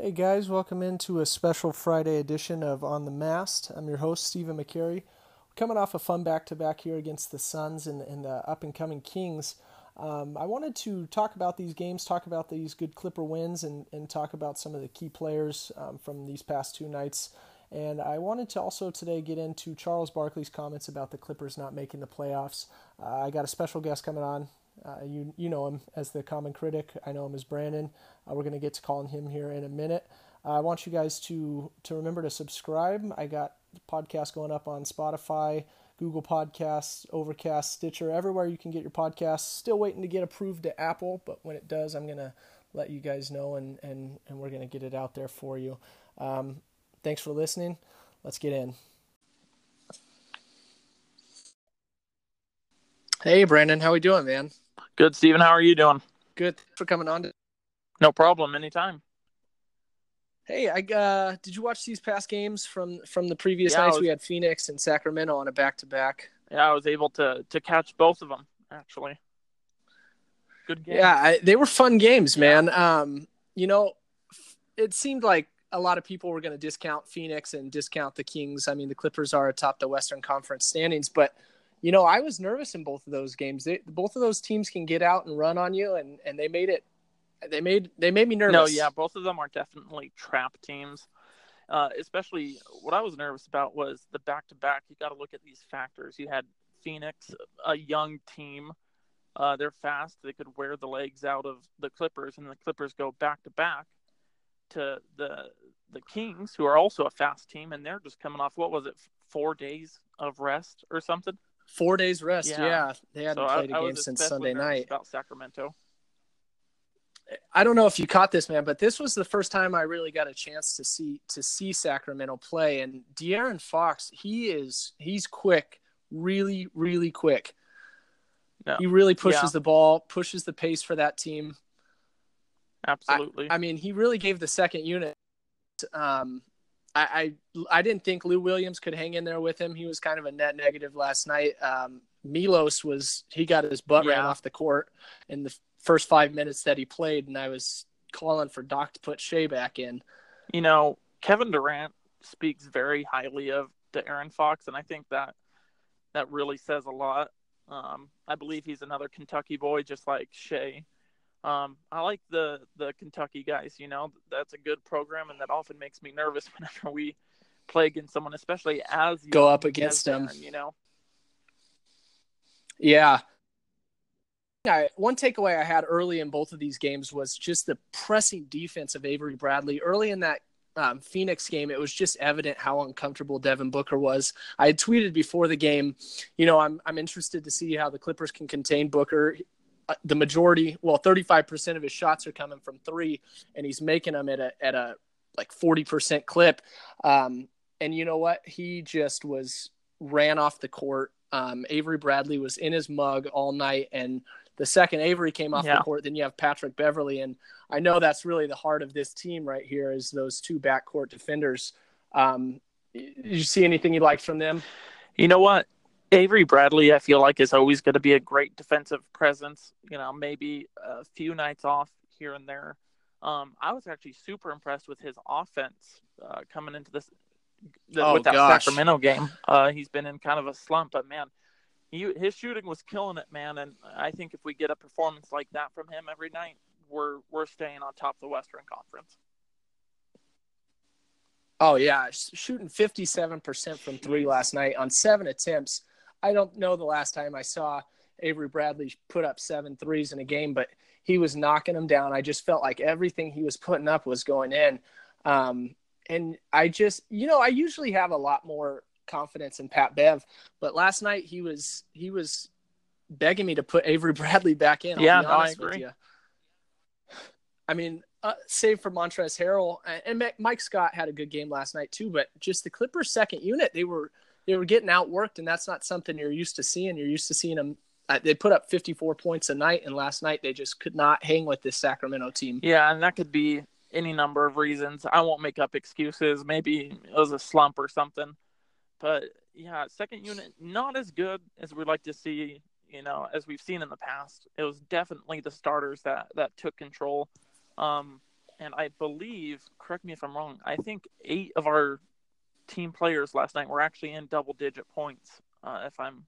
Hey guys, welcome into a special Friday edition of On the Mast. I'm your host, Stephen McCary. Coming off a fun back to back here against the Suns and, and the up and coming Kings. Um, I wanted to talk about these games, talk about these good Clipper wins, and, and talk about some of the key players um, from these past two nights. And I wanted to also today get into Charles Barkley's comments about the Clippers not making the playoffs. Uh, I got a special guest coming on. Uh, you you know him as the common critic. I know him as Brandon. Uh, we're to get to calling him here in a minute. Uh, I want you guys to to remember to subscribe. I got the podcast going up on Spotify, Google Podcasts, Overcast, Stitcher, everywhere you can get your podcasts. Still waiting to get approved to Apple, but when it does, I'm to let you guys know and, and, and we're to get it out there for you. Um, thanks for listening. Let's get in. Hey, Brandon, how we doing, man? Good, Stephen. How are you doing? Good. Thanks for coming on. No problem. Anytime. Hey, I uh, did you watch these past games from from the previous yeah, nights? Was, we had Phoenix and Sacramento on a back to back. Yeah, I was able to to catch both of them actually. Good game. Yeah, I, they were fun games, man. Yeah. Um, you know, it seemed like a lot of people were going to discount Phoenix and discount the Kings. I mean, the Clippers are atop the Western Conference standings, but you know, I was nervous in both of those games. They, both of those teams can get out and run on you, and and they made it. They made they made me nervous. No, yeah, both of them are definitely trap teams. Uh, especially what I was nervous about was the back to back. You got to look at these factors. You had Phoenix, a young team. Uh, they're fast. They could wear the legs out of the Clippers, and the Clippers go back to back to the the Kings, who are also a fast team, and they're just coming off what was it, four days of rest or something. Four days rest. Yeah, yeah. they hadn't so played I, a game since Sunday night. About Sacramento. I don't know if you caught this, man, but this was the first time I really got a chance to see to see Sacramento play. And De'Aaron Fox, he is he's quick, really, really quick. No. He really pushes yeah. the ball, pushes the pace for that team. Absolutely. I, I, mean, he really gave the second unit um, I, I, I didn't think Lou Williams could hang in there with him. He was kind of a net negative last night. Um, Milos was he got his butt yeah. ran off the court in the first five minutes that he played, and I was calling for Doc to put Shai back in. You know, Kevin Durant speaks very highly of De'Aaron Fox, and I think that that really says a lot. Um, I believe he's another Kentucky boy, just like Shai. Um, I like the the Kentucky guys. You know, that's a good program, and that often makes me nervous whenever we play against someone, especially as you go up against them. You know. Yeah. I, one takeaway I had early in both of these games was just the pressing defense of Avery Bradley. Early in that um, Phoenix game, it was just evident how uncomfortable Devin Booker was. I had tweeted before the game, you know, I'm I'm interested to see how the Clippers can contain Booker. Uh, the majority, well, 35% of his shots are coming from three, and he's making them at a at a like 40% clip. Um, and you know what? He just was ran off the court. Um, Avery Bradley was in his mug all night, and the second Avery came off yeah. the court, then you have Patrick Beverley, and I know that's really the heart of this team right here is those two backcourt defenders. Um, did you see anything you liked from them? You know what? Avery Bradley, I feel like, is always going to be a great defensive presence. You know, maybe a few nights off here and there. Um, I was actually super impressed with his offense uh, coming into this the, oh, with that gosh. Sacramento game. Uh, he's been in kind of a slump, but man, he, his shooting was killing it, man. And I think if we get a performance like that from him every night, we're we're staying on top of the Western Conference. Oh yeah, shooting fifty-seven percent from three last night on seven attempts. I don't know the last time I saw Avery Bradley put up seven threes in a game, but he was knocking them down. I just felt like everything he was putting up was going in. Um, and I just, you know, I usually have a lot more confidence in Pat Bev, but last night he was he was begging me to put Avery Bradley back in. I'll yeah, no, I agree. I mean, uh, save for Montrezl Harrell and Mike Scott had a good game last night too, but just the Clippers' second unit, they were they were getting outworked, and that's not something you're used to seeing. You're used to seeing them. Uh, they put up 54 points a night, and last night they just could not hang with this Sacramento team. Yeah, and that could be any number of reasons. I won't make up excuses. Maybe it was a slump or something. But yeah, second unit not as good as we'd like to see. You know, as we've seen in the past, it was definitely the starters that that took control. Um, and I believe, correct me if I'm wrong, I think eight of our team players last night were actually in double digit points. Uh, if I'm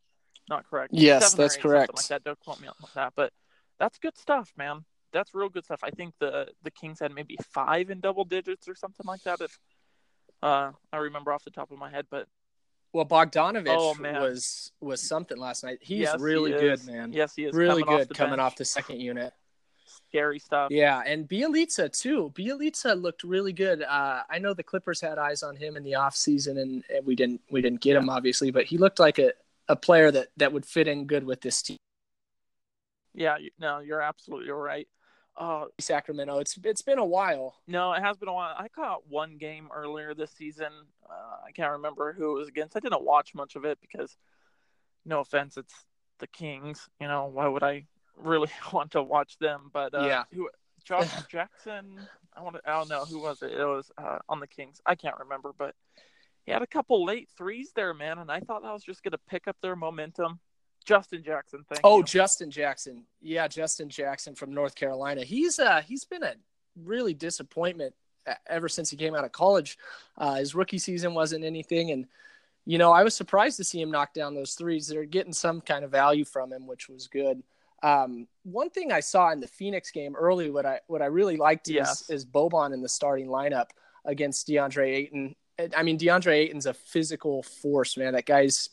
not correct. Yes, that's eight, correct. Like that. Don't quote me on that, but that's good stuff, man. That's real good stuff. I think the the Kings had maybe five in double digits or something like that. If uh, I remember off the top of my head, but well, Bogdanovich Oh, was was something last night. He's yes, really he good, man. Yes, he is really coming good off coming bench. off the second unit. Scary stuff. Yeah, and Bjelica too. Bjelica looked really good. Uh, I know the Clippers had eyes on him in the off season, and, and we didn't we didn't get him obviously, but he looked like a, a player that that would fit in good with this team. Yeah, no, you're absolutely right. Uh, Sacramento. It's it's been a while. no, it has been a while. I caught one game earlier this season. Uh, I can't remember who it was against. I didn't watch much of it because, no offense, it's the Kings. You know, why would I really want to watch them? But uh, Yeah. who? Josh Jackson. I want to. I don't know who was it. It was uh, on the Kings. I can't remember, but he had a couple late threes there, man, and I thought that was just going to pick up their momentum. Justin Jackson, thank Oh, you. Justin Jackson. Yeah, Justin Jackson from North Carolina. He's uh he's been a really disappointment ever since he came out of college. Uh, his rookie season wasn't anything, and you know I was surprised to see him knock down those threes. They're getting some kind of value from him, which was good. Um, one thing I saw in the Phoenix game early, what I what I really liked Yes. is, is Boban in the starting lineup against DeAndre Ayton. I mean, DeAndre Ayton's a physical force, man. That guy's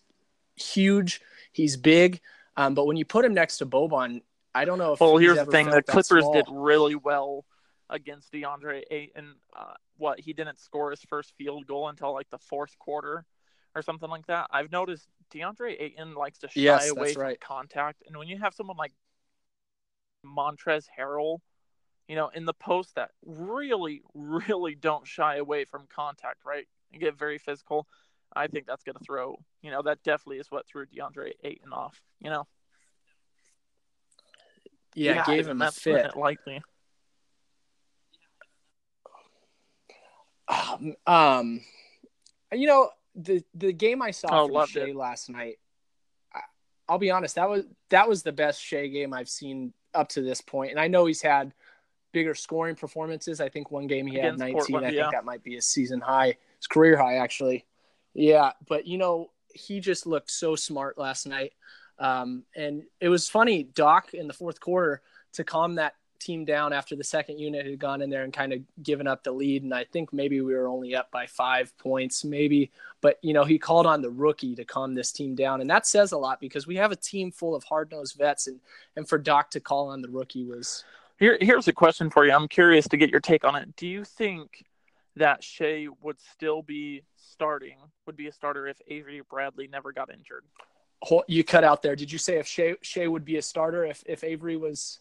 huge. He's big. Um, but when you put him next to Boban, I don't know if. Well, here's the thing: the Clippers small. did really well against DeAndre Ayton. Uh, what he didn't score his first field goal until like the fourth quarter or something like that. I've noticed DeAndre Ayton likes to shy Yes, away from right. contact, and when you have someone like Montrez Harrell, you know, in the post that really, really don't shy away from contact, right? And get very physical. I think that's going to throw, you know, that definitely is what threw DeAndre Ayton off, you know? Yeah, gave him a fit. Likely. Um, um, you know the the game I saw Oh, from Shai it. last night. I, I'll be honest that was that was the best Shai game I've seen up to this point, and I know he's had bigger scoring performances. I think one game he had 19. Portland, I yeah. think that might be his season high, his career high actually. Yeah, but you know he just looked so smart last night, um, and it was funny. Doc in the fourth quarter to calm that team down after the second unit had gone in there and kind of given up the lead. And I think maybe we were only up by five points, maybe. But, you know, he called on the rookie to calm this team down. And that says a lot because we have a team full of hard nosed vets. And, and for Doc to call on the rookie was, Here, here's a question for you. I'm curious to get your take on it. Do you think that Shai would still be starting, would be a starter if Avery Bradley never got injured? You cut out there. Did you say if Shai, Shai would be a starter if, if Avery was?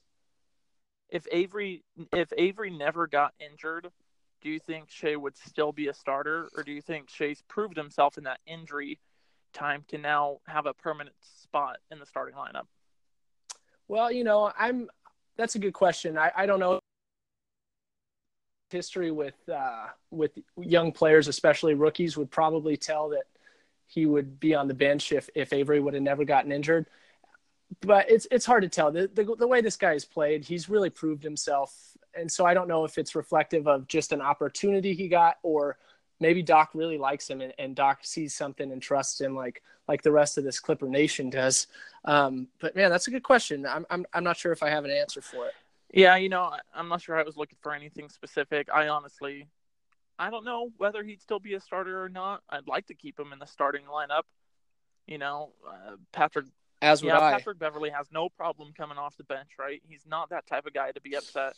If Avery, if Avery never got injured, do you think Shai would still be a starter, or do you think Shai's proved himself in that injury time to now have a permanent spot in the starting lineup? Well, you know, I'm. That's a good question. I, I don't know history with uh, with young players, especially rookies, would probably tell that he would be on the bench if if Avery would have never gotten injured. But it's it's hard to tell. The, the the way this guy has played, he's really proved himself, and so I don't know if it's reflective of just an opportunity he got or maybe Doc really likes him and, and Doc sees something and trusts him like like the rest of this Clipper Nation does. Um, but man, that's a good question. I'm, I'm I'm not sure if I have an answer for it. Yeah, you know, I'm not sure I was looking for anything specific. I honestly, I don't know whether he'd still be a starter or not. I'd like to keep him in the starting lineup. You know, uh, Patrick. As would Yeah, I. Patrick Beverley has no problem coming off the bench, right? He's not that type of guy to be upset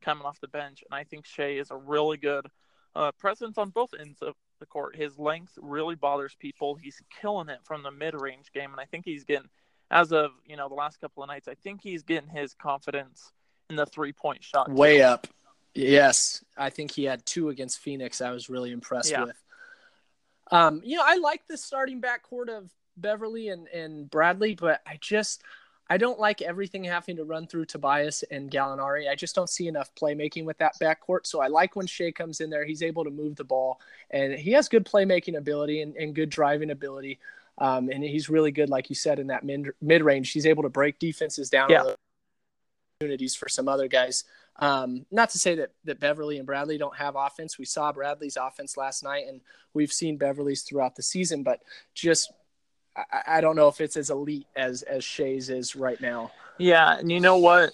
coming off the bench, and I think Shai is a really good uh, presence on both ends of the court. His length really bothers people. He's killing it from the mid-range game, and I think he's getting, as of you know, the last couple of nights, I think he's getting his confidence in the three-point shot. too. Way up. Yes, I think he had two against Phoenix. I was really impressed Yeah. with. Um, you know, I like the starting backcourt of Beverley and, and Bradley, but I just I don't like everything having to run through Tobias and Gallinari. I just don't see enough playmaking with that backcourt. So I like when Shai comes in there. He's able to move the ball, and he has good playmaking ability and, and good driving ability. Um, and he's really good, like you said, in that mid mid range. He's able to break defenses down. Yeah. opportunities for some other guys. Um, not to say that, that Beverley and Bradley don't have offense. We saw Bradley's offense last night, and we've seen Beverley's throughout the season, but just I, I don't know if it's as elite as as Shai's is right now. Yeah, and you know what?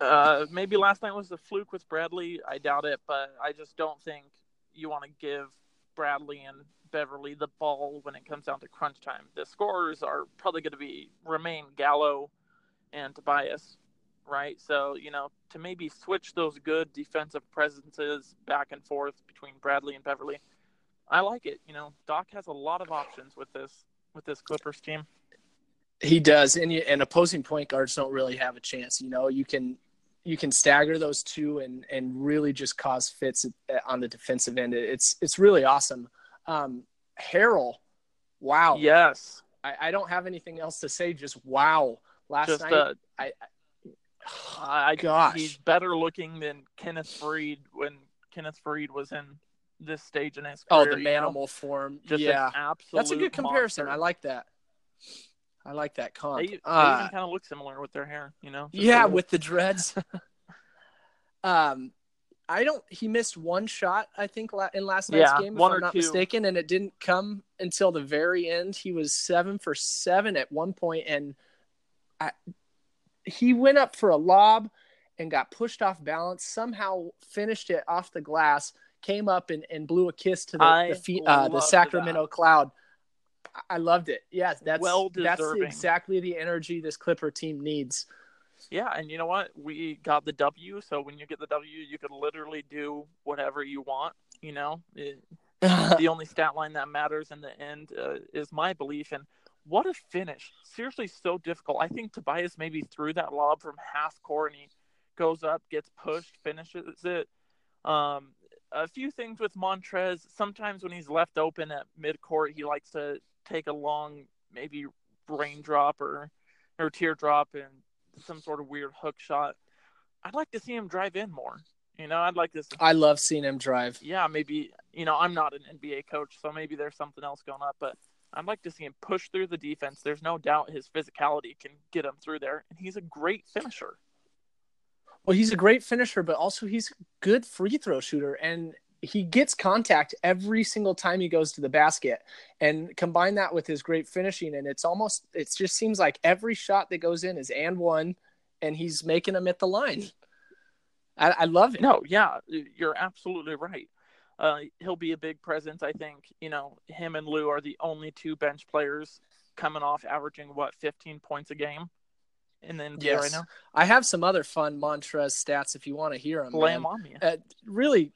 Uh, maybe last night was the fluke with Bradley. I doubt it, but I just don't think you want to give Bradley and Beverley the ball when it comes down to crunch time. The scorers are probably going to be remain Gallo and Tobias, right? So you know to maybe switch those good defensive presences back and forth between Bradley and Beverley. I like it. You know, Doc has a lot of options with this with this Clippers team. He does, and and opposing point guards don't really have a chance. You know, you can you can stagger those two and and really just cause fits on the defensive end. It's it's really awesome. Um, Harrell, wow. Yes. I, I don't have anything else to say. Just wow. Last just, night, uh, I, I, I gosh, he's better looking than Kenneth Faried when Kenneth Faried was in this stage in his career. Oh, the manimal know? form. Just yeah, that's a good comparison. Monster. I like that. I like that comp. They, they uh, even kind of look similar with their hair, you know. yeah, little... with the dreads. um, I don't. He missed one shot, I think, in last night's yeah, game, if I'm not two. mistaken, and it didn't come until the very end. He was seven for seven at one point, and I, he went up for a lob and got pushed off balance. Somehow finished it off the glass, came up and, and blew a kiss to the the, uh, the Sacramento that. Cloud. I loved it. Yes, that's well that's exactly the energy this Clipper team needs. Yeah, and you know what? We got the W, so when you get the W, you could literally do whatever you want. You know, it, the only stat line that matters in the end uh, is my belief. And what a finish! Seriously, so difficult. I think Tobias maybe threw that lob from half court, and he goes up, gets pushed, finishes it. Um, a few things with Montrez. Sometimes when he's left open at midcourt, he likes to take a long, maybe raindrop or or teardrop and some sort of weird hook shot. I'd like to see him drive in more. You know, I'd like this. I love seeing him drive. Yeah, maybe you know I'm not an NBA coach, so maybe there's something else going up, but I'd like to see him push through the defense. There's no doubt his physicality can get him through there, and he's a great finisher. Well, he's a great finisher, but also he's a good free throw shooter, and he gets contact every single time he goes to the basket. And combine that with his great finishing and it's almost it just seems like every shot that goes in is and one and he's making them at the line. I, I love it. No yeah you're absolutely right. Uh, he'll be a big presence i think. You know him and lou are the only two bench players coming off averaging what 15 points a game in the NBA yes. right now. I have some other fun Montrez stats if you want to hear them. Lay them on me. Uh, really,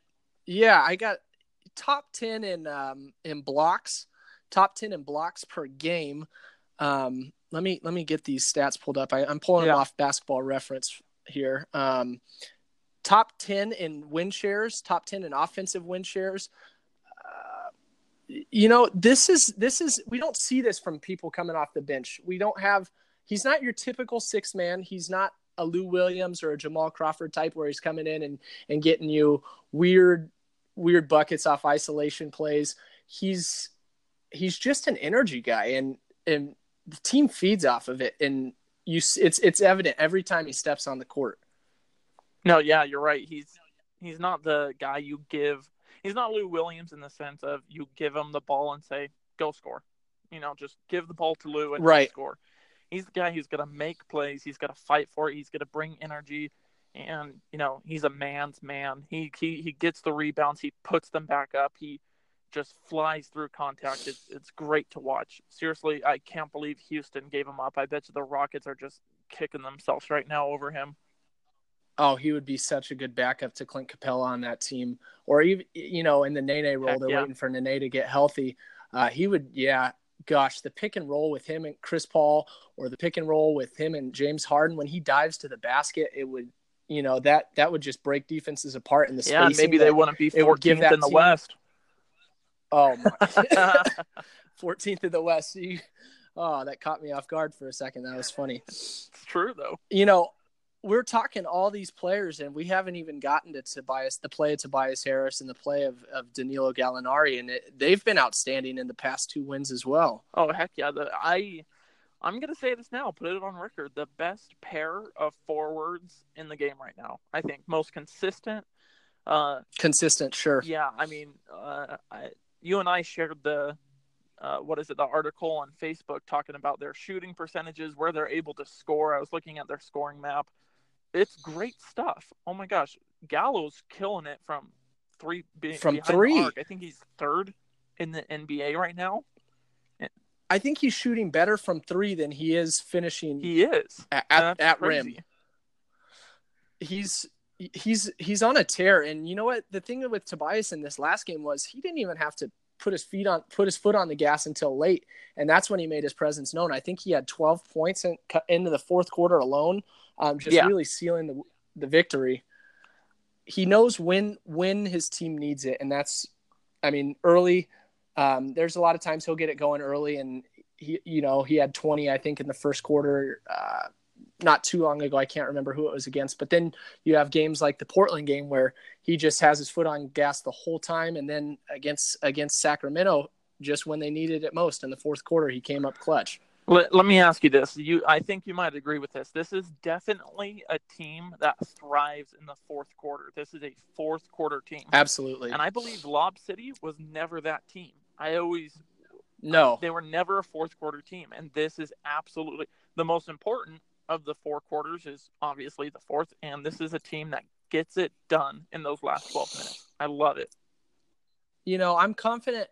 yeah, I got top ten in um, in blocks, top ten in blocks per game. Um, let me let me get these stats pulled up. I, am pulling yeah. them off Basketball Reference here. Um, top ten in win shares, top ten in offensive win shares. Uh, you know, this is this is we don't see this from people coming off the bench. We don't have. He's not your typical six man. He's not a Lou Williams or a Jamal Crawford type where he's coming in and and getting you weird weird buckets off isolation plays. He's he's just an energy guy, and and the team feeds off of it. And you, it's it's evident every time he steps on the court. No, yeah, you're right. He's he's not the guy you give. He's not Lou Williams in the sense of you give him the ball and say go score. You know, just give the ball to Lou and right. score. He's the guy who's going to make plays. He's going to fight for it. He's going to bring energy and you know he's a man's man. He he he gets the rebounds. He puts them back up. He just flies through contact. It's it's great to watch. Seriously, I can't believe Houston gave him up. I bet you the Rockets are just kicking themselves right now over him. Oh, he would be such a good backup to Clint Capela on that team, or even you know in the Nene role. Heck, they're yeah. waiting for Nene to get healthy. Uh, he would, yeah. Gosh, the pick and roll with him and Chris Paul, or the pick and roll with him and James Harden when he dives to the basket, it would you know that that would just break defenses apart in the yeah maybe they wouldn't be 14th in the team, west. Oh my. 14th in the west. You, oh that caught me off guard for a second. That was funny. It's true though. You know we're talking all these players and we haven't even gotten to Tobias the play of Tobias Harris and the play of, of Danilo Gallinari and it, they've been outstanding in the past two wins as well oh heck yeah the, I I'm gonna say this now, put it on record. The best pair of forwards in the game right now. I think most consistent. Uh, Consistent, sure. yeah, I mean, uh, I, you and I shared the uh, what is it, the article on Facebook talking about their shooting percentages, where they're able to score. I was looking at their scoring map. It's great stuff. Oh my gosh, Gallo's killing it from three be- From three? I think he's third in the NBA right now. I think he's shooting better from three than he is finishing He is at, at, at rim. He's he's he's on a tear, and you know what? The thing with Tobias in this last game was he didn't even have to put his feet on put his foot on the gas until late, and that's when he made his presence known. I think he had 12 points in, into the fourth quarter alone, um, just Yeah. really sealing the the victory. He knows when when his team needs it, and that's, I mean, early. Um, there's a lot of times he'll get it going early, and he, you know, he had 20, I think, in the first quarter. Uh, not too long ago, I can't remember who it was against, but then you have games like the Portland game where he just has his foot on gas the whole time, and then against against Sacramento, just when they needed it most in the fourth quarter, he came up clutch. Let, let me ask you this. You, I think you might agree with this. This is definitely a team that thrives in the fourth quarter. This is a fourth quarter team. Absolutely, And I believe Lob City was never that team. I always no, they were never a fourth quarter team, and this is absolutely the most important of the four quarters. Is obviously the fourth, and this is a team that gets it done in those last twelve minutes. I love it. you know, I'm confident.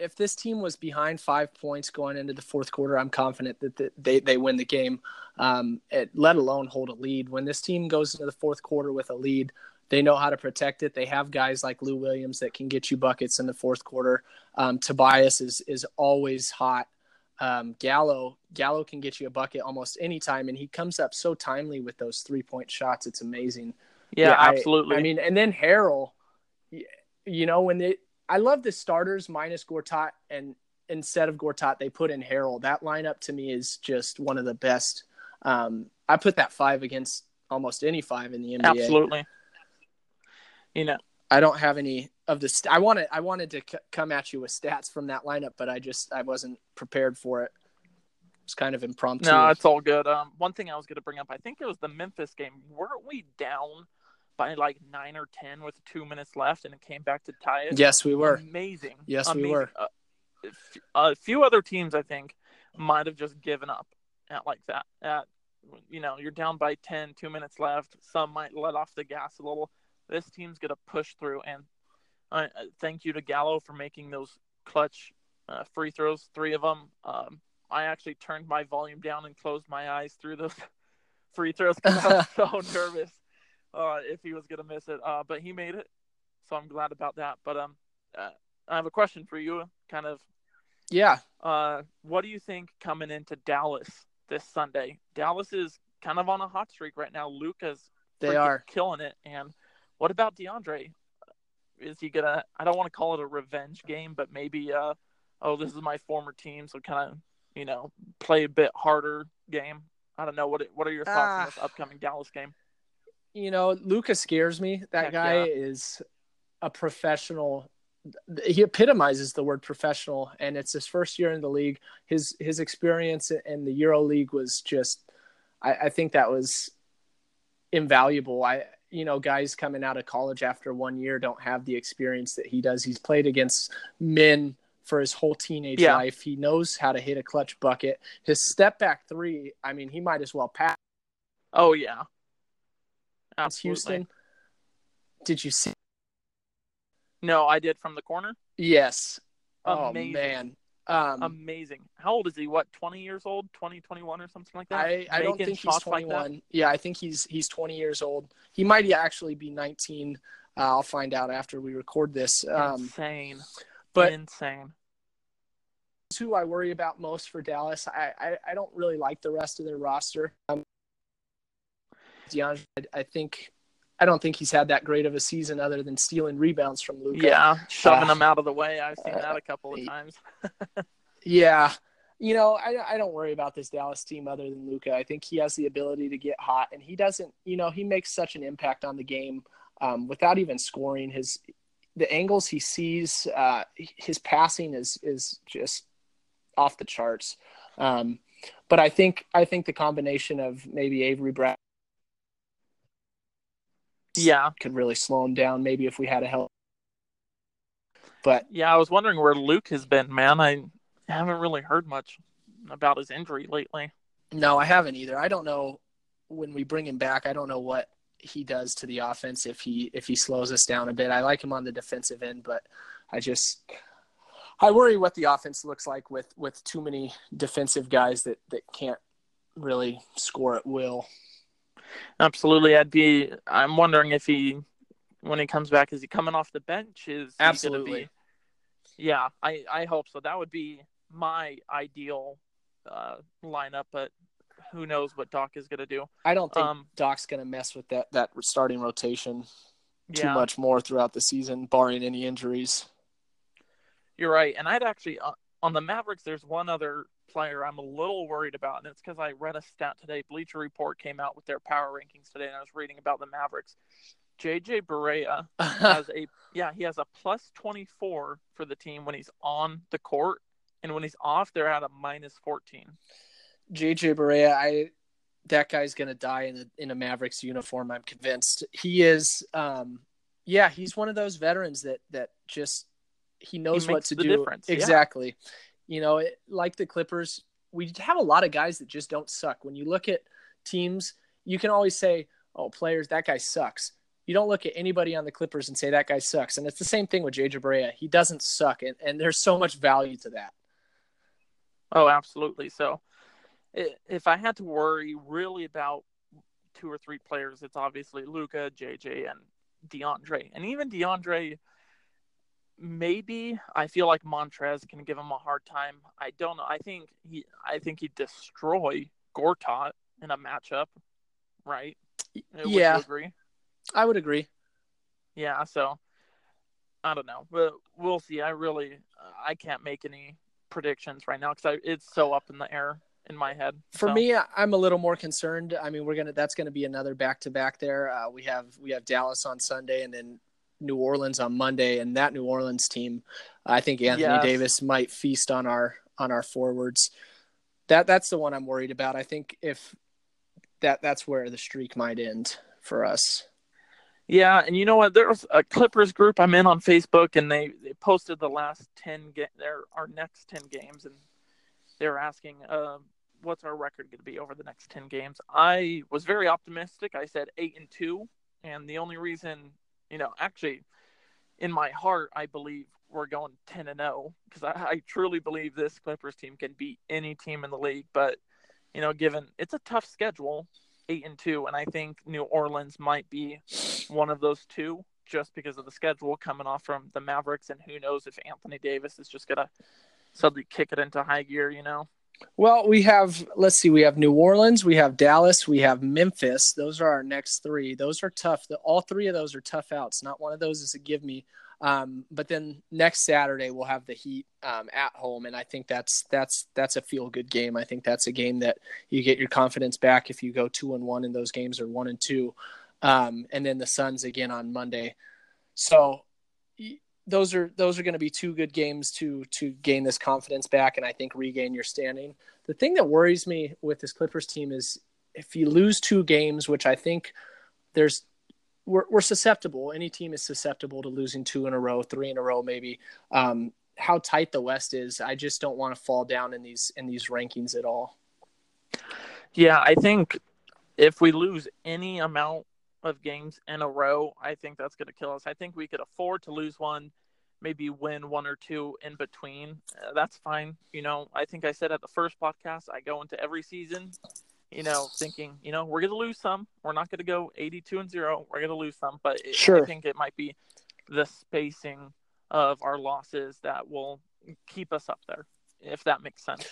If this team was behind five points going into the fourth quarter, I'm confident that the, they they win the game. Um, it, let alone hold a lead. When this team goes into the fourth quarter with a lead, they know how to protect it. They have guys like Lou Williams that can get you buckets in the fourth quarter. Um, Tobias is is always hot. Um, Gallo Gallo can get you a bucket almost anytime, and he comes up so timely with those three point shots. It's amazing. Yeah, I- absolutely. I, mean, and then Harrell, you know, when they, I love the starters minus Gortat, and instead of Gortat, they put in Harrell. That lineup to me is just one of the best. Um, I put that five against almost any five in the NBA. absolutely. You know, I don't have any of the. St- I wanted, I wanted to c- come at you with stats from that lineup, but I just, I wasn't prepared for it. It's kind of impromptu. no, it's all good. Um, one thing I was going to bring up, I think it was the Memphis game. Weren't we down by like nine or ten with two minutes left, and it came back to tie it? yes, we were. amazing. Yes, we were. Uh, a few other teams, I think, might have just given up at like that. At you know, you're down by 10, two minutes left. Some might let off the gas a little. This team's gonna push through, and uh, thank you to Gallo for making those clutch uh, free throws, three of them. Um, I actually turned my volume down and closed my eyes through those free throws because I was so nervous uh, if he was gonna miss it. Uh, but he made it, so I'm glad about that. But um, uh, I have a question for you. Kind of, Yeah, uh, what do you think coming into Dallas this Sunday? Dallas is kind of on a hot streak right now. Luka's they are. killing it. And what about DeAndre? Is he gonna? I don't want to call it a revenge game, but maybe uh, oh, this is my former team, so kind of you know play a bit harder game. I don't know what. It, What are your thoughts on Ah. this upcoming Dallas game? You know, Luka scares me. That Heck guy yeah. is a professional. He epitomizes the word professional, and it's his first year in the league. His his experience in the Euro League was just, I, I think that was invaluable. I you know, guys coming out of college after one year don't have the experience that he does. He's played against men for his whole teenage Yeah. life. He knows how to hit a clutch bucket. His step back three, I mean, he might as well pass Oh yeah, absolutely. Houston. Did you see? No, I did from the corner. Yes. Amazing. Oh man. Um, Amazing. How old is he? What, 20 years old? 20, 21 or something like that? I, I don't think he's shots like 21. yeah, I think he's he's 20 years old. He might actually be 19. Uh, I'll find out after we record this. Um, Insane. but insane. who I worry about most for Dallas, I, I, I don't really like the rest of their roster. Um, DeAndre, I, I think I don't think he's had that great of a season other than stealing rebounds from Luka. Yeah, shoving Uh, them out of the way. I've seen uh, that a couple of times. Yeah. You know, I, I don't worry about this Dallas team other than Luka. I think he has the ability to get hot, and he doesn't. You know, he makes such an impact on the game um, without even scoring. His the angles he sees, uh, his passing is is just off the charts. Um, but I think I think the combination of maybe Avery Brad, yeah, could really slow him down. Maybe if we had a help. But yeah, I was wondering where Luc has been, man. I haven't really heard much about his injury lately. No, I haven't either. I don't know when we bring him back. I don't know what he does to the offense if he if he slows us down a bit. I like him on the defensive end, but I just I worry what the offense looks like with with too many defensive guys that that can't really score at will. Absolutely, I'd be. I'm wondering if he, when he comes back, is he coming off the bench? Is absolutely. Be, yeah, I I hope so. That would be my ideal uh, lineup, but who knows what Doc is going to do. I don't think um, Doc's going to mess with that that starting rotation too yeah. much more throughout the season, barring any injuries. You're right, and I'd actually uh, on the Mavericks. There's one other player I'm a little worried about, and it's because I read a stat today. Bleacher Report came out with their power rankings today, and I was reading about the Mavericks. JJ Barea has a yeah, he has a plus 24 for the team when he's on the court, and when he's off, they're at a minus 14. JJ Barea, I that guy's gonna die in a in a Mavericks uniform. I'm convinced he is. Um, yeah, he's one of those veterans that that just he knows he what to do. Difference. Exactly. Yeah. You know, it, like the Clippers, we have a lot of guys that just don't suck. When you look at teams, you can always say, "Oh, players, that guy sucks." You don't look at anybody on the Clippers and say that guy sucks. And it's the same thing with JJ Barea. He doesn't suck, and, and there's so much value to that. Oh, absolutely. So, if I had to worry really about two or three players, it's obviously Luka, JJ, and DeAndre. And even DeAndre, maybe I feel like Montrez can give him a hard time. I don't know. I think he, I think he'd destroy Gortat in a matchup, right? Would yeah, agree. I would agree. Yeah, so I don't know, but we'll see. I really, I can't make any predictions right now because it's so up in the air in my head. For so. me, I'm a little more concerned. I mean, we're gonna that's gonna be another back to back there. Uh, we have we have Dallas on Sunday and then New Orleans on Monday, and that New Orleans team, I think Anthony yes. Davis might feast on our on our forwards. That that's the one I'm worried about. I think if that that's where the streak might end for us. Yeah, and you know what? There's a Clippers group I'm in on Facebook, and they, they posted the last ten ga- their our next ten games, and they were asking, uh, "What's our record going to be over the next ten games?" I was very optimistic. I said eight and two, and the only reason, you know, actually, in my heart, I believe we're going ten and oh, zero because I, I truly believe this Clippers team can beat any team in the league. But you know, given it's a tough schedule, eight and two, and I think New Orleans might be one of those two just because of the schedule coming off from the Mavericks, and who knows if Anthony Davis is just gonna suddenly kick it into high gear, you know? Well, we have let's see, we have New Orleans, we have Dallas, we have Memphis. Those are our next three. Those are tough. The, all three of those are tough outs. Not one of those is a give me. Um, but then next Saturday we'll have the Heat um, at home, and I think that's that's that's a feel good game. I think that's a game that you get your confidence back if you go two and one in those games or one and two, um, and then the Suns again on Monday. So those are those are going to be two good games to to gain this confidence back, and I think regain your standing. The thing that worries me with this Clippers team is if you lose two games, which I think there's we're, we're susceptible. Any team is susceptible to losing two in a row, three in a row, maybe. Um, how tight the West is, I just don't want to fall down in these in these rankings at all. Yeah, I think if we lose any amount of games in a row, I think that's going to kill us. I think we could afford to lose one, maybe win one or two in between. Uh, that's fine. You know, I think I said at the first podcast, I go into every season you know, thinking, you know, we're going to lose some. We're not going to go 82 and 0. We're going to lose some, but it, sure. I think it might be the spacing of our losses that will keep us up there, if that makes sense.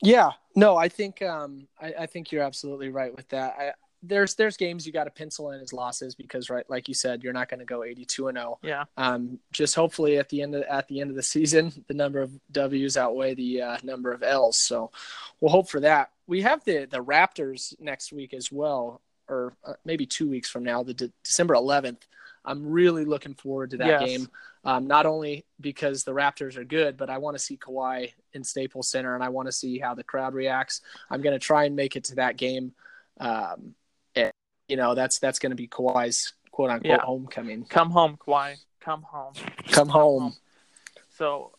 Yeah, no, I think um, I, I think you're absolutely right with that. I, there's there's games you got to pencil in as losses because right like you said you're not going to go 82 and 0 yeah um just hopefully at the end of at the end of the season the number of w's outweigh the uh, number of l's so we'll hope for that we have the the raptors next week as well or uh, maybe two weeks from now the De- december 11th I'm really looking forward to that Yes. game. Um, not only because the Raptors are good, but I want to see Kawhi in Staples Center, and I want to see how the crowd reacts. I'm going to try and make it to that game. Um, you know, that's that's going to be Kawhi's quote unquote Yeah. homecoming. Come home, Kawhi. Come home. Come home. So,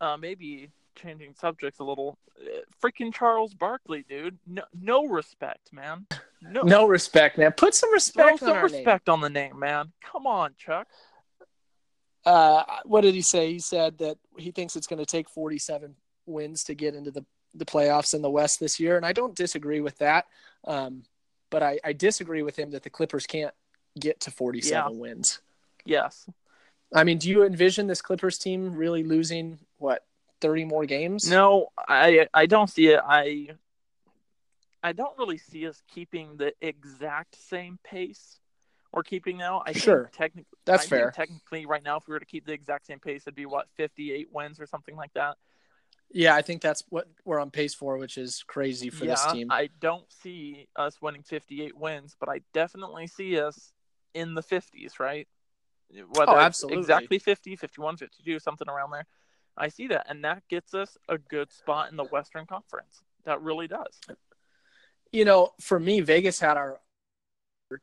uh, maybe changing subjects a little. Uh, freaking Charles Barkley, dude. No, no respect, man. No, No respect, man. Put some throw respect some on our name. respect on the name, man. Come on, Chuck. uh, what did he say? He said that he thinks it's going to take 47 wins to get into the, the playoffs in the West this year. And I don't disagree with that. Um, but I, I disagree with him that the Clippers can't get to 47 wins. Yes. I mean, do you envision this Clippers team really losing, what, 30 more games? No, I I don't see it. I I don't really see us keeping the exact same pace we're keeping now. I Sure. think technically That's I fair. Technically, right now, if we were to keep the exact same pace, it'd be what fifty-eight wins or something like that. Yeah, I think that's what we're on pace for, which is crazy for yeah, this team. I don't see us winning fifty-eight wins, but I definitely see us in the fifties, right? Whether Oh, absolutely. exactly 50, 51, 52, something around there. I see that, and that gets us a good spot in the Western Conference. That really does. you know, for me, Vegas had our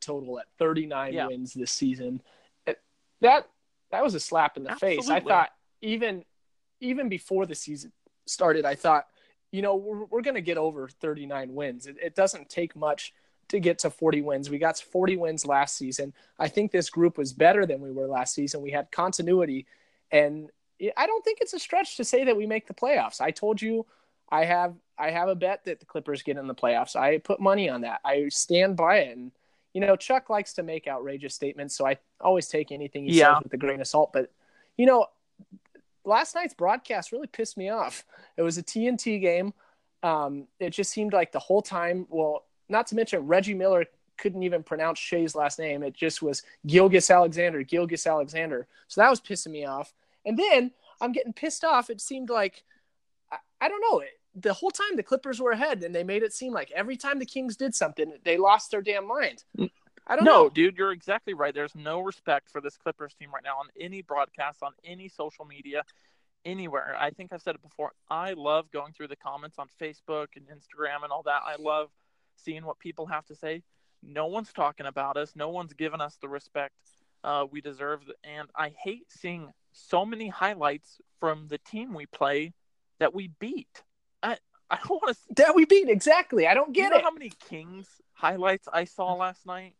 total at 39 Yeah. wins this season. Eh, that that was a slap in the face. I thought even even before the season started, I thought, you know, we're, we're going to get over 39 wins. It, it doesn't take much to get to 40 wins. We got 40 wins last season. I think this group was better than we were last season. We had continuity, and I don't think it's a stretch to say that we make the playoffs. I told you I have I have a bet that the Clippers get in the playoffs. I put money on that. I stand by it. And you know, Chuck likes to make outrageous statements, so I always take anything he Yeah. says with a grain of salt. But you know, last night's broadcast really pissed me off. It was a TNT game. Um, it just seemed like the whole time. Well, not to mention Reggie Miller couldn't even pronounce Shai's last name. It just was Gilgis Alexander, Gilgis Alexander. So that was pissing me off. And then I'm getting pissed off. It seemed like I, I don't know. The whole time the Clippers were ahead, and they made it seem like every time the Kings did something, they lost their damn mind. I don't no, know. dude, you're exactly right. There's no respect for this Clippers team right now on any broadcast, on any social media, anywhere. I think I've said it before. I love going through the comments on Facebook and Instagram and all that. I love seeing what people have to say. No one's talking about us. No one's giving us the respect uh, we deserve. And I hate seeing so many highlights from the team we play that we beat. I I don't want to That we beat exactly. I don't you get know it. how many Kings highlights I saw last night?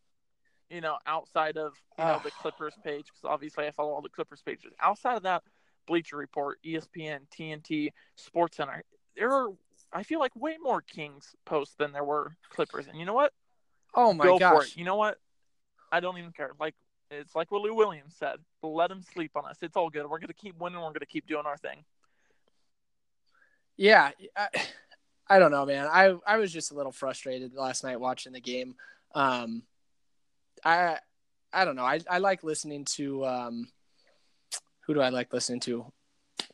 You know, outside of you know the Clippers page, because obviously I follow all the Clippers pages. Outside of that, Bleacher Report, ESPN, TNT, Sports Center, there are I feel like way more Kings posts than there were Clippers. And you know what? oh my Go for gosh. it. You know what? I don't even care. Like it's like what Lou Williams said. Let them sleep on us. It's all good. We're gonna keep winning. We're gonna keep doing our thing. Yeah, I, I don't know, man. I I was just a little frustrated last night watching the game. Um, I I don't know. I I like listening to um, who do I like listening to?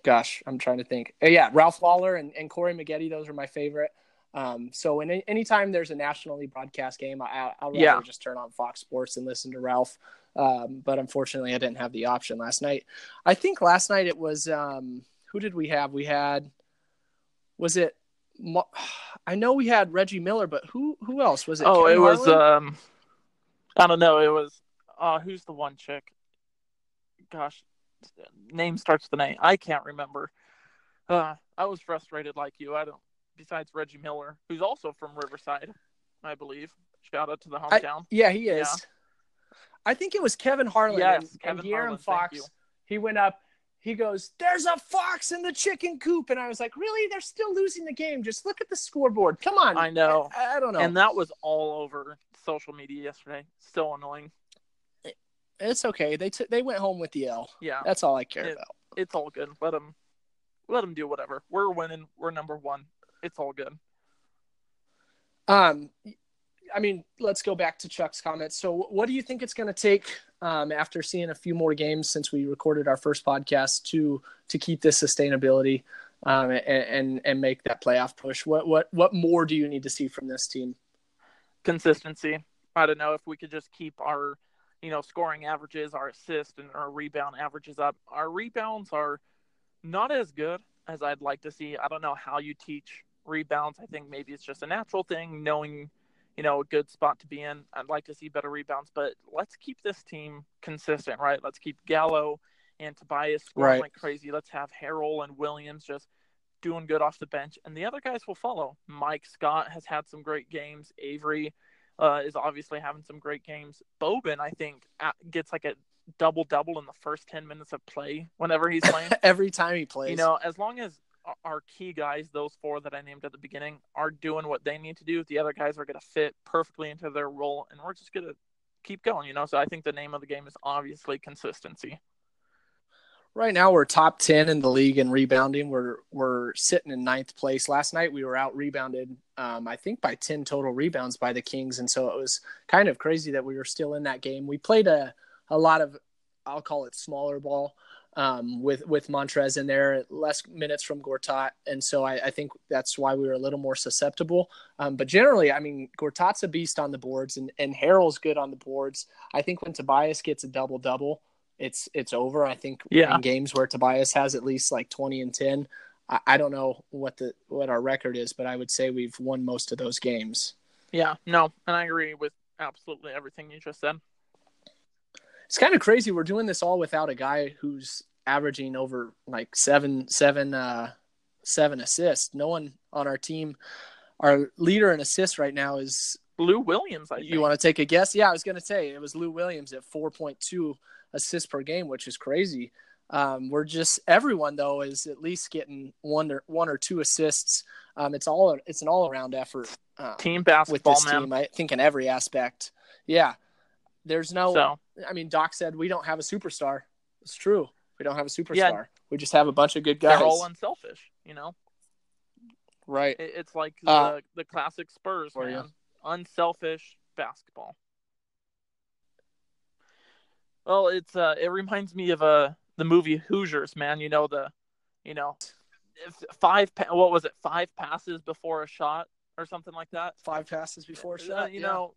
Gosh, I'm trying to think. Uh, yeah, Ralph Lawler and, and Corey Maggette. Those are my favorite. Um, so when anytime there's a nationally broadcast game, I, I'll rather Yeah. just turn on Fox Sports and listen to Ralph. Um, but unfortunately, I didn't have the option last night. I think last night it was um, who did we have? We had was it? I know we had Reggie Miller, but who who else was it? oh, Kevin it was um, I don't know. It was uh, who's the one chick? Gosh, name starts with name. I can't remember. Uh, I was frustrated like you. I don't. Besides Reggie Miller, who's also from Riverside, I believe. Shout out to the I- hometown. yeah, he is. Yeah. I think it was Kevin Harlan. Yes, and, Kevin and Harlan, Fox. He went up. He goes, "There's a fox in the chicken coop," and I was like, "Really? They're still losing the game. Just look at the scoreboard. Come on." I know. I, I don't know. and that was all over social media yesterday. So annoying. it's okay. They took. They went home with the L. Yeah, That's all I care It- about. it's all good. Let them, let them do whatever. We're winning. We're number one. It's all good. Um, I mean, let's go back to Chuck's comments. So, what do you think it's going to take um, after seeing a few more games since we recorded our first podcast to to keep this sustainability um, and, and and make that playoff push? What what what more do you need to see from this team? Consistency. I don't know if we could just keep our you know, scoring averages, our assist and our rebound averages up. Our rebounds are not as good as I'd like to see. I don't know how you teach rebounds. I think maybe it's just a natural thing, knowing, you know, a good spot to be in. I'd like to see better rebounds, but let's keep this team consistent, right? Let's keep Gallo and Tobias scoring right. like crazy. Let's have Harrell and Williams just doing good off the bench, and the other guys will follow. Mike Scott has had some great games. Avery uh, is obviously having some great games. Boban, I think, gets like a double double in the first 10 minutes of play whenever he's playing. Every time he plays. You know, as long as our key guys, those four that I named at the beginning, are doing what they need to do, the other guys are going to fit perfectly into their role, and we're just going to keep going, you know? So I think the name of the game is obviously consistency. Right now, we're top 10 in the league in rebounding. We're, we're sitting in ninth place. Last night, we were out rebounded, um, I think, by 10 total rebounds by the Kings. And so it was kind of crazy that we were still in that game. We played a, a lot of, I'll call it smaller ball um, with with Montrez in there, less minutes from Gortat, and so I, I, think that's why we were a little more susceptible. Um, but generally, I mean, Gortat's a beast on the boards, and and Harrell's good on the boards. I think when Tobias gets a double double, it's it's over. I think yeah. in games where Tobias has at least like twenty and ten, I, I don't know what the what our record is, but I would say we've won most of those games. Yeah, no, and I agree with absolutely everything you just said it's kind of crazy. We're doing this all without a guy who's averaging over like seven, seven, uh, seven assists. No one on our team, our leader in assists right now is Lou Williams. I you want to take a guess? Yeah, I was going to say it was Lou Williams at 4.2 assists per game, which is crazy. Um, we're just everyone though is at least getting one or one or two assists. Um, it's all it's an all around effort. Um, team basketball, with this man. team. I think in every aspect. Yeah, there's no. So. I mean, Doc said we don't have a superstar. It's true. We don't have a superstar. Yeah. We just have a bunch of good guys. They're all unselfish, you know. Right. It's like the uh, the classic Spurs, man. You? Unselfish basketball. Well, it's uh, it reminds me of uh the movie Hoosiers, man. You know the, you know, five what was it? Five passes before a shot or something like that. Five passes before a uh, shot. Uh, you yeah. know,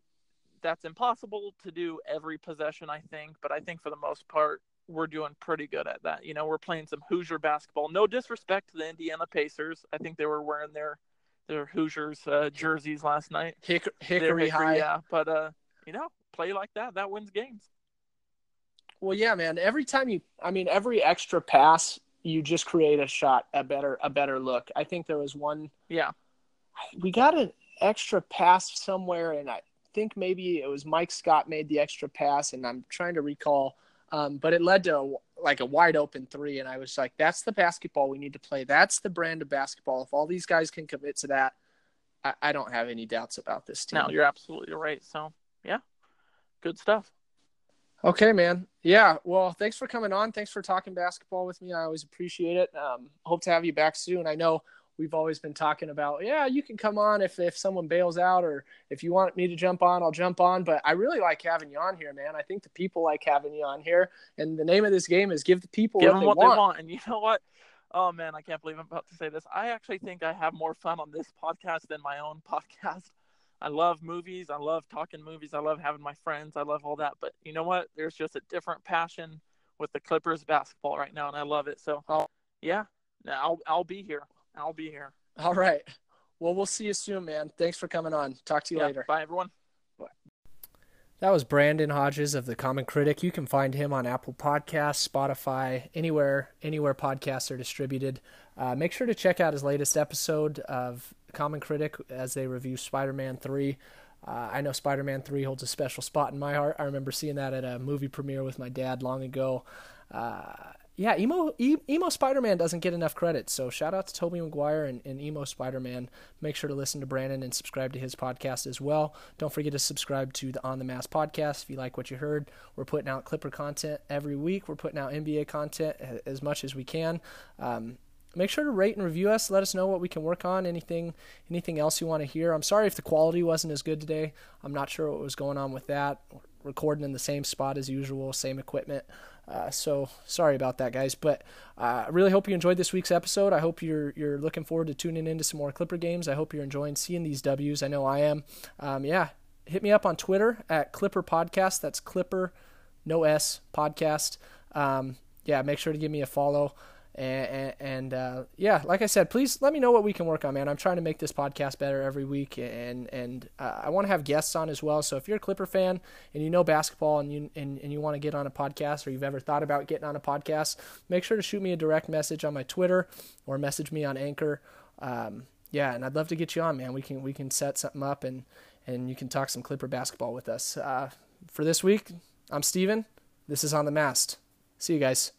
that's impossible to do every possession, I think, but I think for the most part, we're doing pretty good at that. You know, we're playing some Hoosier basketball. No disrespect to the Indiana Pacers. I think they were wearing their their Hoosiers uh, jerseys last night. Hick- hickory, hickory high, yeah. But uh, you know, play like that, that wins games. Well, yeah, man. Every time you, I mean, every extra pass, you just create a shot, a better, a better look. I think there was one. Yeah. We got an extra pass somewhere, and I think maybe it was Mike Scott made the extra pass, and I'm trying to recall. Um, but it led to like a wide open three, and I was like, "That's the basketball we need to play. That's the brand of basketball. If all these guys can commit to that, I, I don't have any doubts about this team." No, you're absolutely right. So, yeah, good stuff. Okay, man. Yeah. Well, thanks for coming on. Thanks for talking basketball with me. I always appreciate it. Um, hope to have you back soon. I know we've always been talking about, yeah, you can come on if, if someone bails out or if you want me to jump on, I'll jump on. But I really like having you on here, man. I think the people like having you on here. And the name of this game is give the people give what, them they, what want. they want. And you know what? Oh man, I can't believe I'm about to say this. I actually think I have more fun on this podcast than my own podcast. I love movies. I love talking movies. I love having my friends. I love all that. But you know what? There's just a different passion with the Clippers basketball right now, and I love it. So, yeah, I'll I'll be here. I'll be here. All right. Well, we'll see you soon, man. Thanks for coming on. Talk to you yeah, later. Bye, everyone. Bye. That was Brandon Hodges of the Common Critic. You can find him on Apple Podcasts, Spotify, anywhere anywhere podcasts are distributed. Uh, make sure to check out his latest episode of Common Critic as they review Spider-Man Three. Uh, I know Spider-Man Three holds a special spot in my heart. I remember seeing that at a movie premiere with my dad long ago. Uh, yeah, emo emo Spider-Man doesn't get enough credit. So shout out to Tobey Maguire and, and emo Spider-Man. Make sure to listen to Brandon and subscribe to his podcast as well. Don't forget to subscribe to the On the Mass podcast if you like what you heard. We're putting out Clipper content every week. We're putting out NBA content as much as we can. Um, make sure to rate and review us. Let us know what we can work on. Anything anything else you want to hear. I'm sorry if the quality wasn't as good today. I'm not sure what was going on with that. recording in the same spot as usual, same equipment. Uh, so sorry about that, guys. But uh, I really hope you enjoyed this week's episode. I hope you're you're looking forward to tuning into some more Clipper games. I hope you're enjoying seeing these W's. I know I am. Um, yeah, hit me up on Twitter at Clipper Podcast. That's Clipper no S podcast. Um, yeah, make sure to give me a follow. And, and uh, yeah, like I said, please let me know what we can work on, man. I'm trying to make this podcast better every week, and and uh, I want to have guests on as well. So if you're a Clipper fan and you know basketball and you and, and you want to get on a podcast, or you've ever thought about getting on a podcast, make sure to shoot me a direct message on my Twitter or message me on Anchor. Um, yeah, and I'd love to get you on, man. We can we can set something up and and you can talk some Clipper basketball with us. Uh, for this week, I'm Steven. This is on the mast. See you guys.